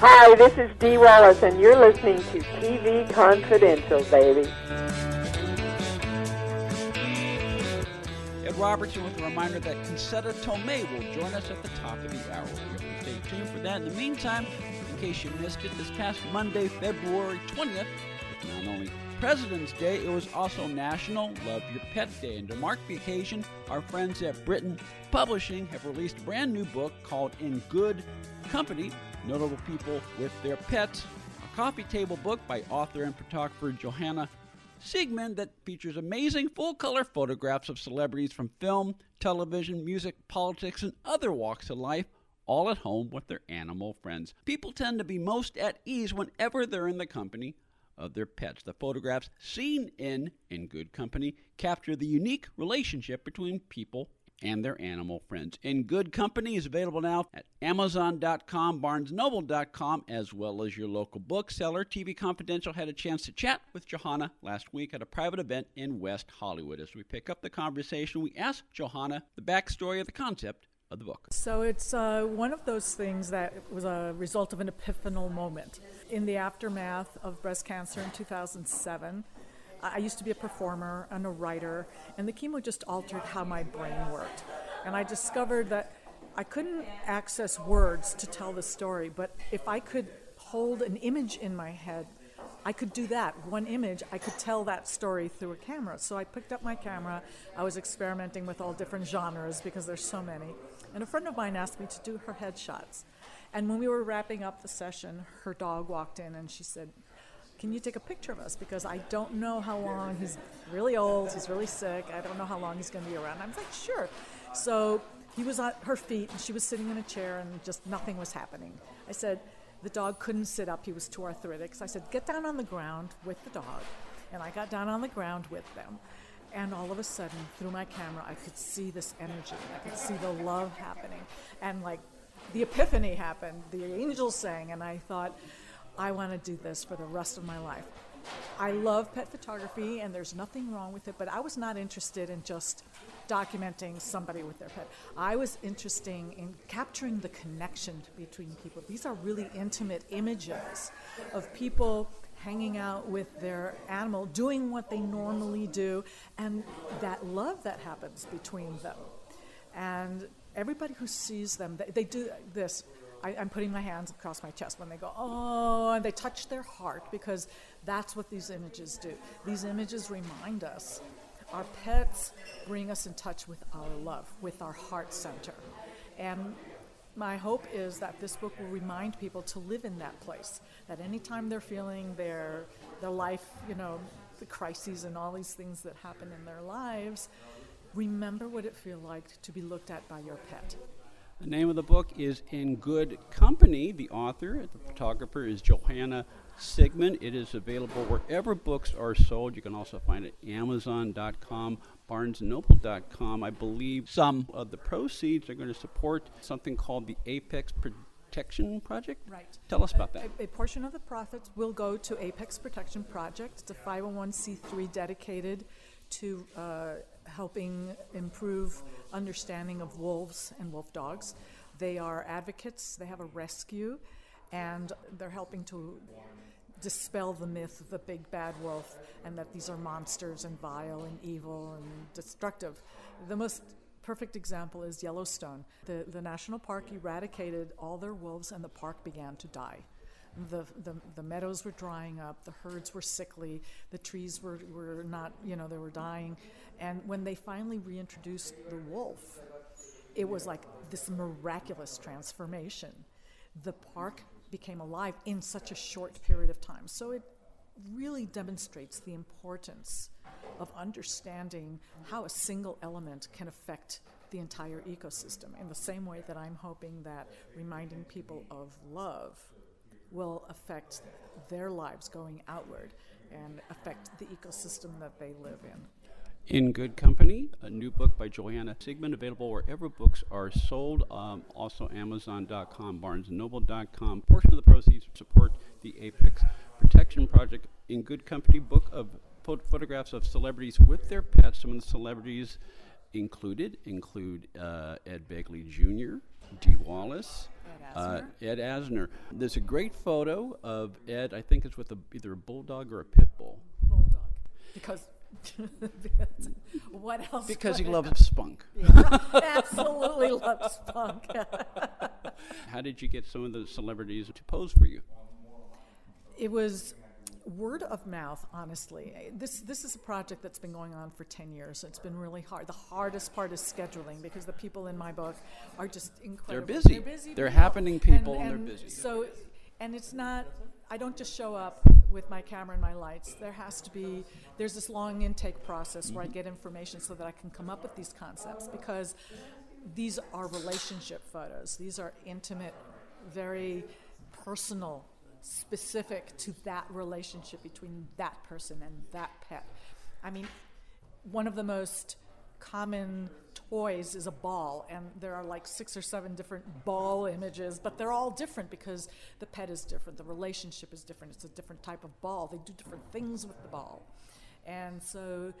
Hi, this is Dee Wallace, and you're listening to TV Confidential, baby. Ed Robertson with a reminder that Concetta Tomei will join us at the top of the hour. Stay tuned for that. In the meantime, in case you missed it, this past Monday, February 20th, was not only President's Day, it was also National Love Your Pet Day. And to mark the occasion, our friends at Britain Publishing have released a brand new book called In Good Company Notable People with Their Pets, a coffee table book by author and photographer Johanna Siegmann that features amazing full color photographs of celebrities from film, television, music, politics, and other walks of life, all at home with their animal friends. People tend to be most at ease whenever they're in the company of their pets. The photographs seen in In Good Company capture the unique relationship between people and their animal friends. In Good Company is available now at Amazon.com, BarnesNoble.com, as well as your local bookseller. TV Confidential had a chance to chat with Johanna last week at a private event in West Hollywood. As we pick up the conversation, we asked Johanna the backstory of the concept of the book. So it's uh, one of those things that was a result of an epiphanal moment. In the aftermath of breast cancer in 2007, I used to be a performer and a writer, and the chemo just altered how my brain worked. And I discovered that I couldn't access words to tell the story, but if I could hold an image in my head, I could do that. One image, I could tell that story through a camera. So I picked up my camera. I was experimenting with all different genres because there's so many. And a friend of mine asked me to do her headshots. And when we were wrapping up the session, her dog walked in and she said, can you take a picture of us? Because I don't know how long he's really old, he's really sick, I don't know how long he's going to be around. I was like, sure. So he was on her feet and she was sitting in a chair and just nothing was happening. I said, the dog couldn't sit up, he was too arthritic. So I said, get down on the ground with the dog. And I got down on the ground with them. And all of a sudden, through my camera, I could see this energy. I could see the love happening. And like the epiphany happened, the angels sang, and I thought, I want to do this for the rest of my life. I love pet photography and there's nothing wrong with it, but I was not interested in just documenting somebody with their pet. I was interested in capturing the connection between people. These are really intimate images of people hanging out with their animal, doing what they normally do, and that love that happens between them. And everybody who sees them, they, do this I, am putting my hands across my chest when they go, oh, and they touch their heart because that's what these images do. These images remind us. Our pets bring us in touch with our love, with our heart center. And my hope is that this book will remind people to live in that place. That anytime they're feeling their, their life, you know, the crises and all these things that happen in their lives, remember what it feels like to be looked at by your pet. The name of the book is In Good Company. The author, the photographer, is Johanna Siegmann. It is available wherever books are sold. You can also find it at Amazon.com, BarnesandNoble.com. I believe some of the proceeds are going to support something called the Apex Protection Project? Right. Tell us about that. A, a, portion of the profits will go to Apex Protection Project. It's a 501c3 dedicated to uh, helping improve understanding of wolves and wolf dogs. They are advocates, they have a rescue, and they're helping to dispel the myth of the big bad wolf and that these are monsters and vile and evil and destructive. The most perfect example is Yellowstone. The, the national park eradicated all their wolves and the park began to die. The, the, the, meadows were drying up, the herds were sickly, the trees were, were not, you know, they were dying. And when they finally reintroduced the wolf, it was like this miraculous transformation. The park became alive in such a short period of time. So it really demonstrates the importance of understanding how a single element can affect the entire ecosystem in the same way that I'm hoping that reminding people of love will affect their lives going outward and affect the ecosystem that they live in. In Good Company, a new book by Johanna Siegmann, available wherever books are sold. Um, also, Amazon.com, BarnesandNoble.com. Portion of the proceeds support the Apex Protection Project. In Good Company, book of photographs of celebrities with their pets. Some of the celebrities included include uh, Ed Begley Jr., Dee Wallace, uh, Ed Asner. There's a great photo of Ed. I think it's with a, either a bulldog or a pit bull. Bulldog, because what else? Because he loves spunk. Yeah, absolutely loves spunk. How did you get some of the celebrities to pose for you? it was word of mouth honestly this this is a project that's been going on for 10 years it's been really hard the hardest part is scheduling because the people in my book are just incredible busy. they're busy They're people. happening people and they're busy. so and it's not i don't just show up with my camera and my lights there has to be there's this long intake process where i mm-hmm. get information so that i can come up with these concepts because these are relationship photos these are intimate very personal specific to that relationship between that person and that pet. I mean one of the most common toys is a ball and there are like six or seven different ball images but they're all different because the pet is different the relationship is different it's a different type of ball. They do different things with the ball. And so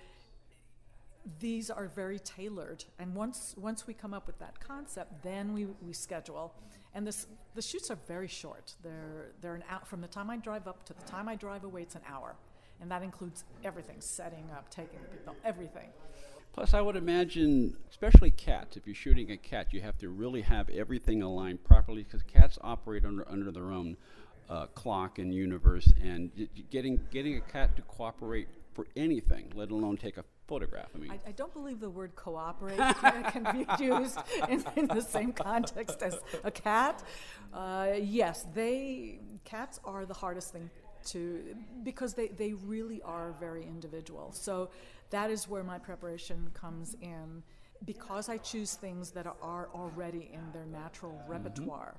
these are very tailored. And once once we come up with that concept then we, we schedule. And this the shoots are very short. They're they're an out from the time i drive up to the time i drive away it's an hour. And that includes everything setting up taking people everything. Plus, I would imagine, especially cats, if you're shooting a cat, you have to really have everything aligned properly because cats operate under, under their own uh, clock and universe. And getting, getting a cat to cooperate for anything, let alone take a photograph, I mean, I, I don't believe the word cooperate can, be used in, in the same context as a cat. Uh, yes, they cats are the hardest thing to because they, they really are very individual. So that is where my preparation comes in because I choose things that are already in their natural repertoire.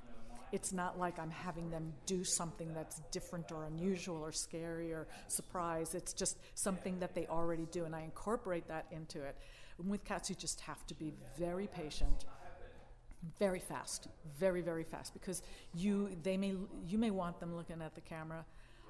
It's not like I'm having them do something that's different or unusual or scary or surprise. It's just something that they already do, and I incorporate that into it. And with cats, you just have to be very patient, very fast, very very fast, because you they may you may want them looking at the camera,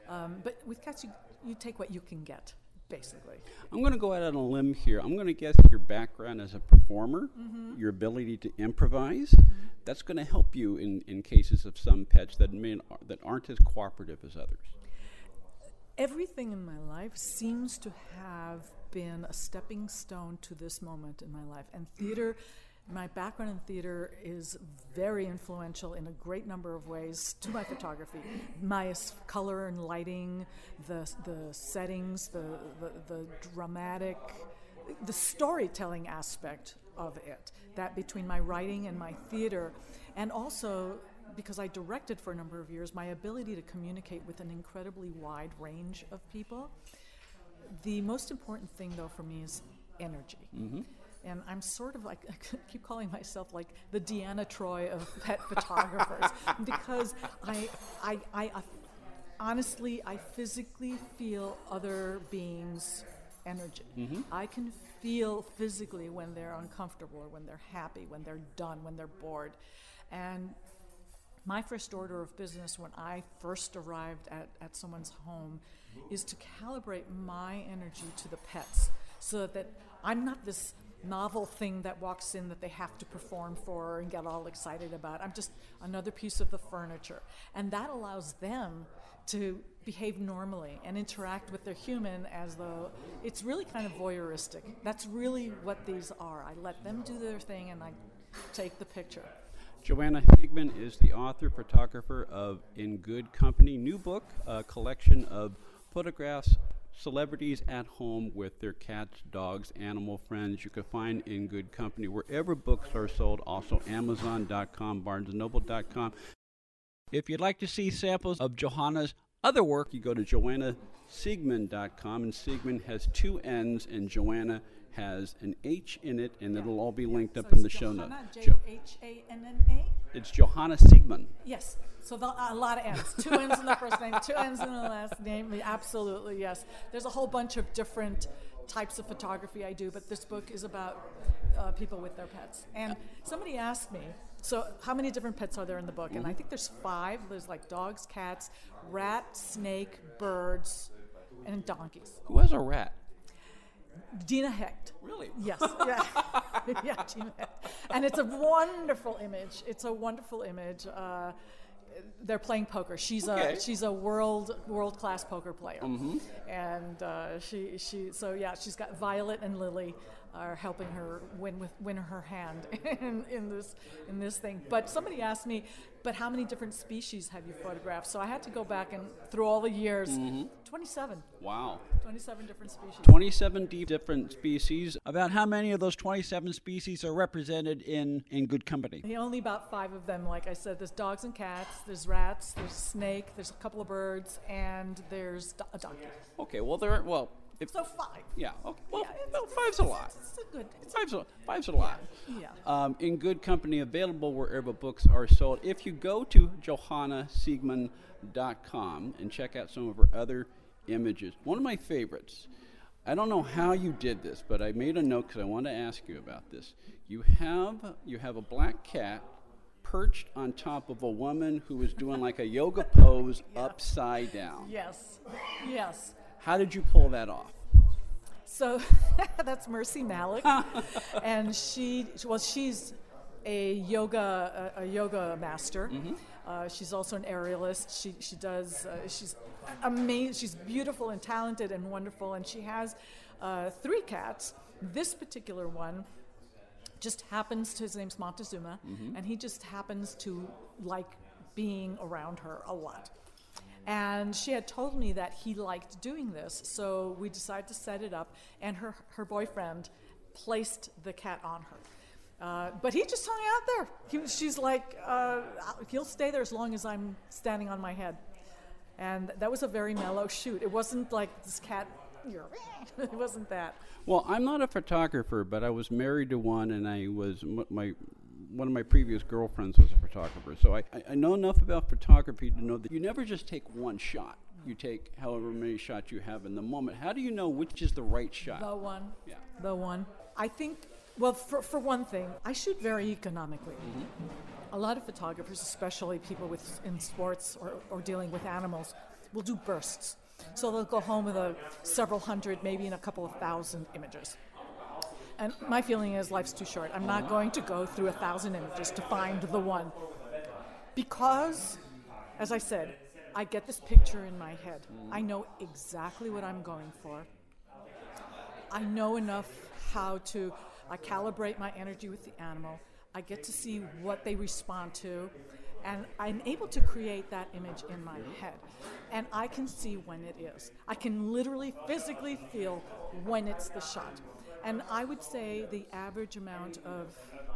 um, but with cats you you take what you can get, basically. I'm going to go out on a limb here. I'm going to guess your background as a performer, mm-hmm. your ability to improvise. Mm-hmm. That's going to help you in, in cases of some pets that may that aren't as cooperative as others. Everything in my life seems to have been a stepping stone to this moment in my life. And theater, my background in theater is very influential in a great number of ways to my photography. My color and lighting, the, the settings, the, the, the dramatic, the storytelling aspect of it, that between my writing and my theater, and also because I directed for a number of years, my ability to communicate with an incredibly wide range of people. The most important thing, though, for me is energy. Mm-hmm. And I'm sort of like, I keep calling myself like the Deanna Troi of pet photographers because I, I, I, I honestly, I physically feel other beings' energy. Mm-hmm. I can feel physically when they're uncomfortable or when they're happy, when they're done, when they're bored. And my first order of business when I first arrived at, at someone's home is to calibrate my energy to the pets so that I'm not this novel thing that walks in that they have to perform for and get all excited about. I'm just another piece of the furniture. And that allows them to behave normally and interact with their human as though it's really kind of voyeuristic. That's really what these are. I let them do their thing and I take the picture. Johanna Siegmann is the author, photographer of In Good Company, new book, a collection of photographs, celebrities at home with their cats, dogs, animal friends. You can find In Good Company wherever books are sold, also Amazon.com, BarnesandNoble.com. If you'd like to see samples of Johanna's other work, you go to JohannaSiegmann.com, and Siegmann has two N's, and Johanna has an H in it, and it'll all be linked up So in the it's show notes. Johanna, J Jo- O H A N N A? it's Johanna Siegmann. Yes. So the, a lot of N's. Two N's in the first name, two N's in the last name. Absolutely, yes. There's a whole bunch of different types of photography I do, but this book is about uh, people with their pets. And somebody asked me, so how many different pets are there in the book? And I think there's five. There's like dogs, cats, rat, snake, birds, and donkeys. Who has a rat? Dina Hecht. Really? Yes. Yeah. yeah, Head. And it's a wonderful image. It's a wonderful image. Uh, they're playing poker. She's Okay. a she's a world world class poker player, and uh, she she so yeah she's got Violet and Lily are helping her win with win her hand in, in this in this thing. But somebody asked me, but how many different species have you photographed? So I had to go back and through all the years, mm-hmm. 27, Wow. 27 different species. 27 deep different species. About how many of those 27 species are represented in, in good company? The only about five of them, like I said, there's dogs and cats, there's rats, there's snake, there's a couple of birds, and there's do- a donkey. Okay, well, there, are well, if, So five. yeah, okay, well, Yeah, no, five's a lot. It's a good. It's Five's a, five's a lot. Yeah. Um, in good company, available wherever books are sold. If you go to johannasiegmann.com and check out some of her other images, one of my favorites. I don't know how you did this, but I made a note because I want to ask you about this. You have you have a black cat perched on top of a woman who is doing like a yoga pose upside down. yes, yes. How did you pull that off? So that's Mercy Malik, and she well she's a yoga a, a yoga master. Uh, she's also an aerialist. She she does uh, she's amazing. She's beautiful and talented and wonderful, and she has uh, three cats. This particular one just happens to his name's Montezuma, and he just happens to like being around her a lot. And she had told me that he liked doing this, so we decided to set it up, and her, her boyfriend placed the cat on her. Uh, but he just hung out there. He, she's like, uh, he'll stay there as long as I'm standing on my head. And that was a very mellow shoot. It wasn't like this cat, it wasn't that. Well, I'm not a photographer, but I was married to one, and I was my one of my previous girlfriends was a photographer. So I, I- know enough about photography to know that you never just take one shot. You take however many shots you have in the moment. How do you know which is the right shot? The one. Yeah. The one. I think, well, for, for one thing, I shoot very economically. Mm-hmm. A lot of photographers, especially people with in sports or, or dealing with animals, will do bursts. So they'll go home with a several hundred, maybe in a couple of thousand images. And my feeling is life's too short. I'm not going to go through a thousand images to find the one. Because, as I said, I get this picture in my head. I know exactly what I'm going for. I know enough how to I calibrate my energy with the animal. I get to see what they respond to, and I'm able to create that image in my head. And I can see when it is. I can literally physically feel when it's the shot. And I would say the average amount of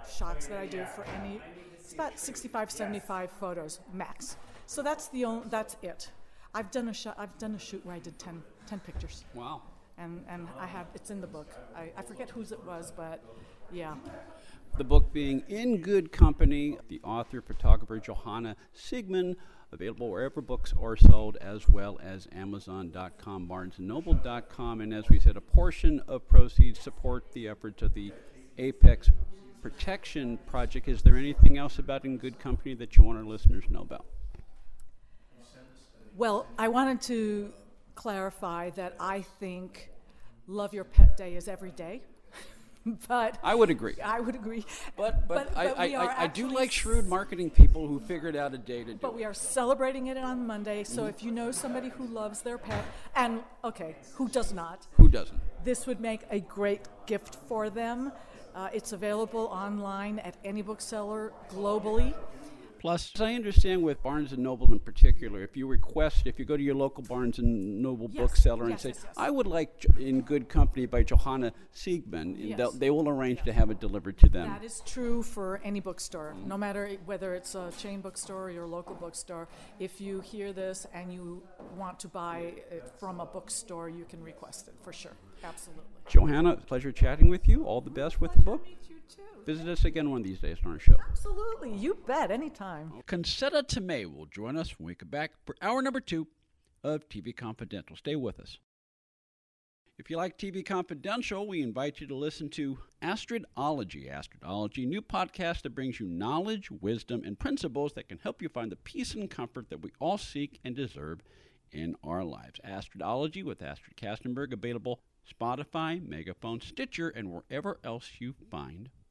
shots that I do for any it's about 65 75 photos max. So that's the only, that's it. I've done a shot I've done a shoot where I did 10, 10 pictures Wow. and and I have it's in the book. I, I forget whose it was, but yeah. The book being In Good Company, the author, photographer Johanna Siegmann, available wherever books are sold, as well as Amazon.com, BarnesandNoble.com, and as we said, a portion of proceeds support the efforts of the Apex Protection Project. Is there anything else about In Good Company that you want our listeners to know about? Well, I wanted to clarify that I think Love Your Pet Day is every day, but I would agree. I would agree. But, but, I, but I, I, I do like shrewd marketing people who figured out a day to do But it. we are celebrating it on Monday, Mm-hmm. so if you know somebody who loves their pet, and okay, who does not, Who doesn't? this would make a great gift for them. Uh, it's available online at any bookseller globally. Plus, as I understand with Barnes and Noble in particular, if you request, if you go to your local Barnes and Noble Yes, bookseller and yes, say, yes. "I would like In Good Company by Johanna Siegmann," they will arrange to have it delivered to them. That is true for any bookstore, no matter whether it's a chain bookstore or your local bookstore. If you hear this and you want to buy it from a bookstore, you can request it for sure. Absolutely. Johanna, pleasure chatting with you. All the best with the book. To meet you too. Visit us again one of these days on our show. Absolutely, you bet. Anytime. Concetta Tomei will join us when we come back for hour number two of TV Confidential. Stay with us. If you like TV Confidential, we invite you to listen to Astrodology. Astrodology, new podcast that brings you knowledge, wisdom, and principles that can help you find the peace and comfort that we all seek and deserve in our lives. Astrodology with Astrid Kastenberg, available Spotify, Megaphone, Stitcher, and wherever else you find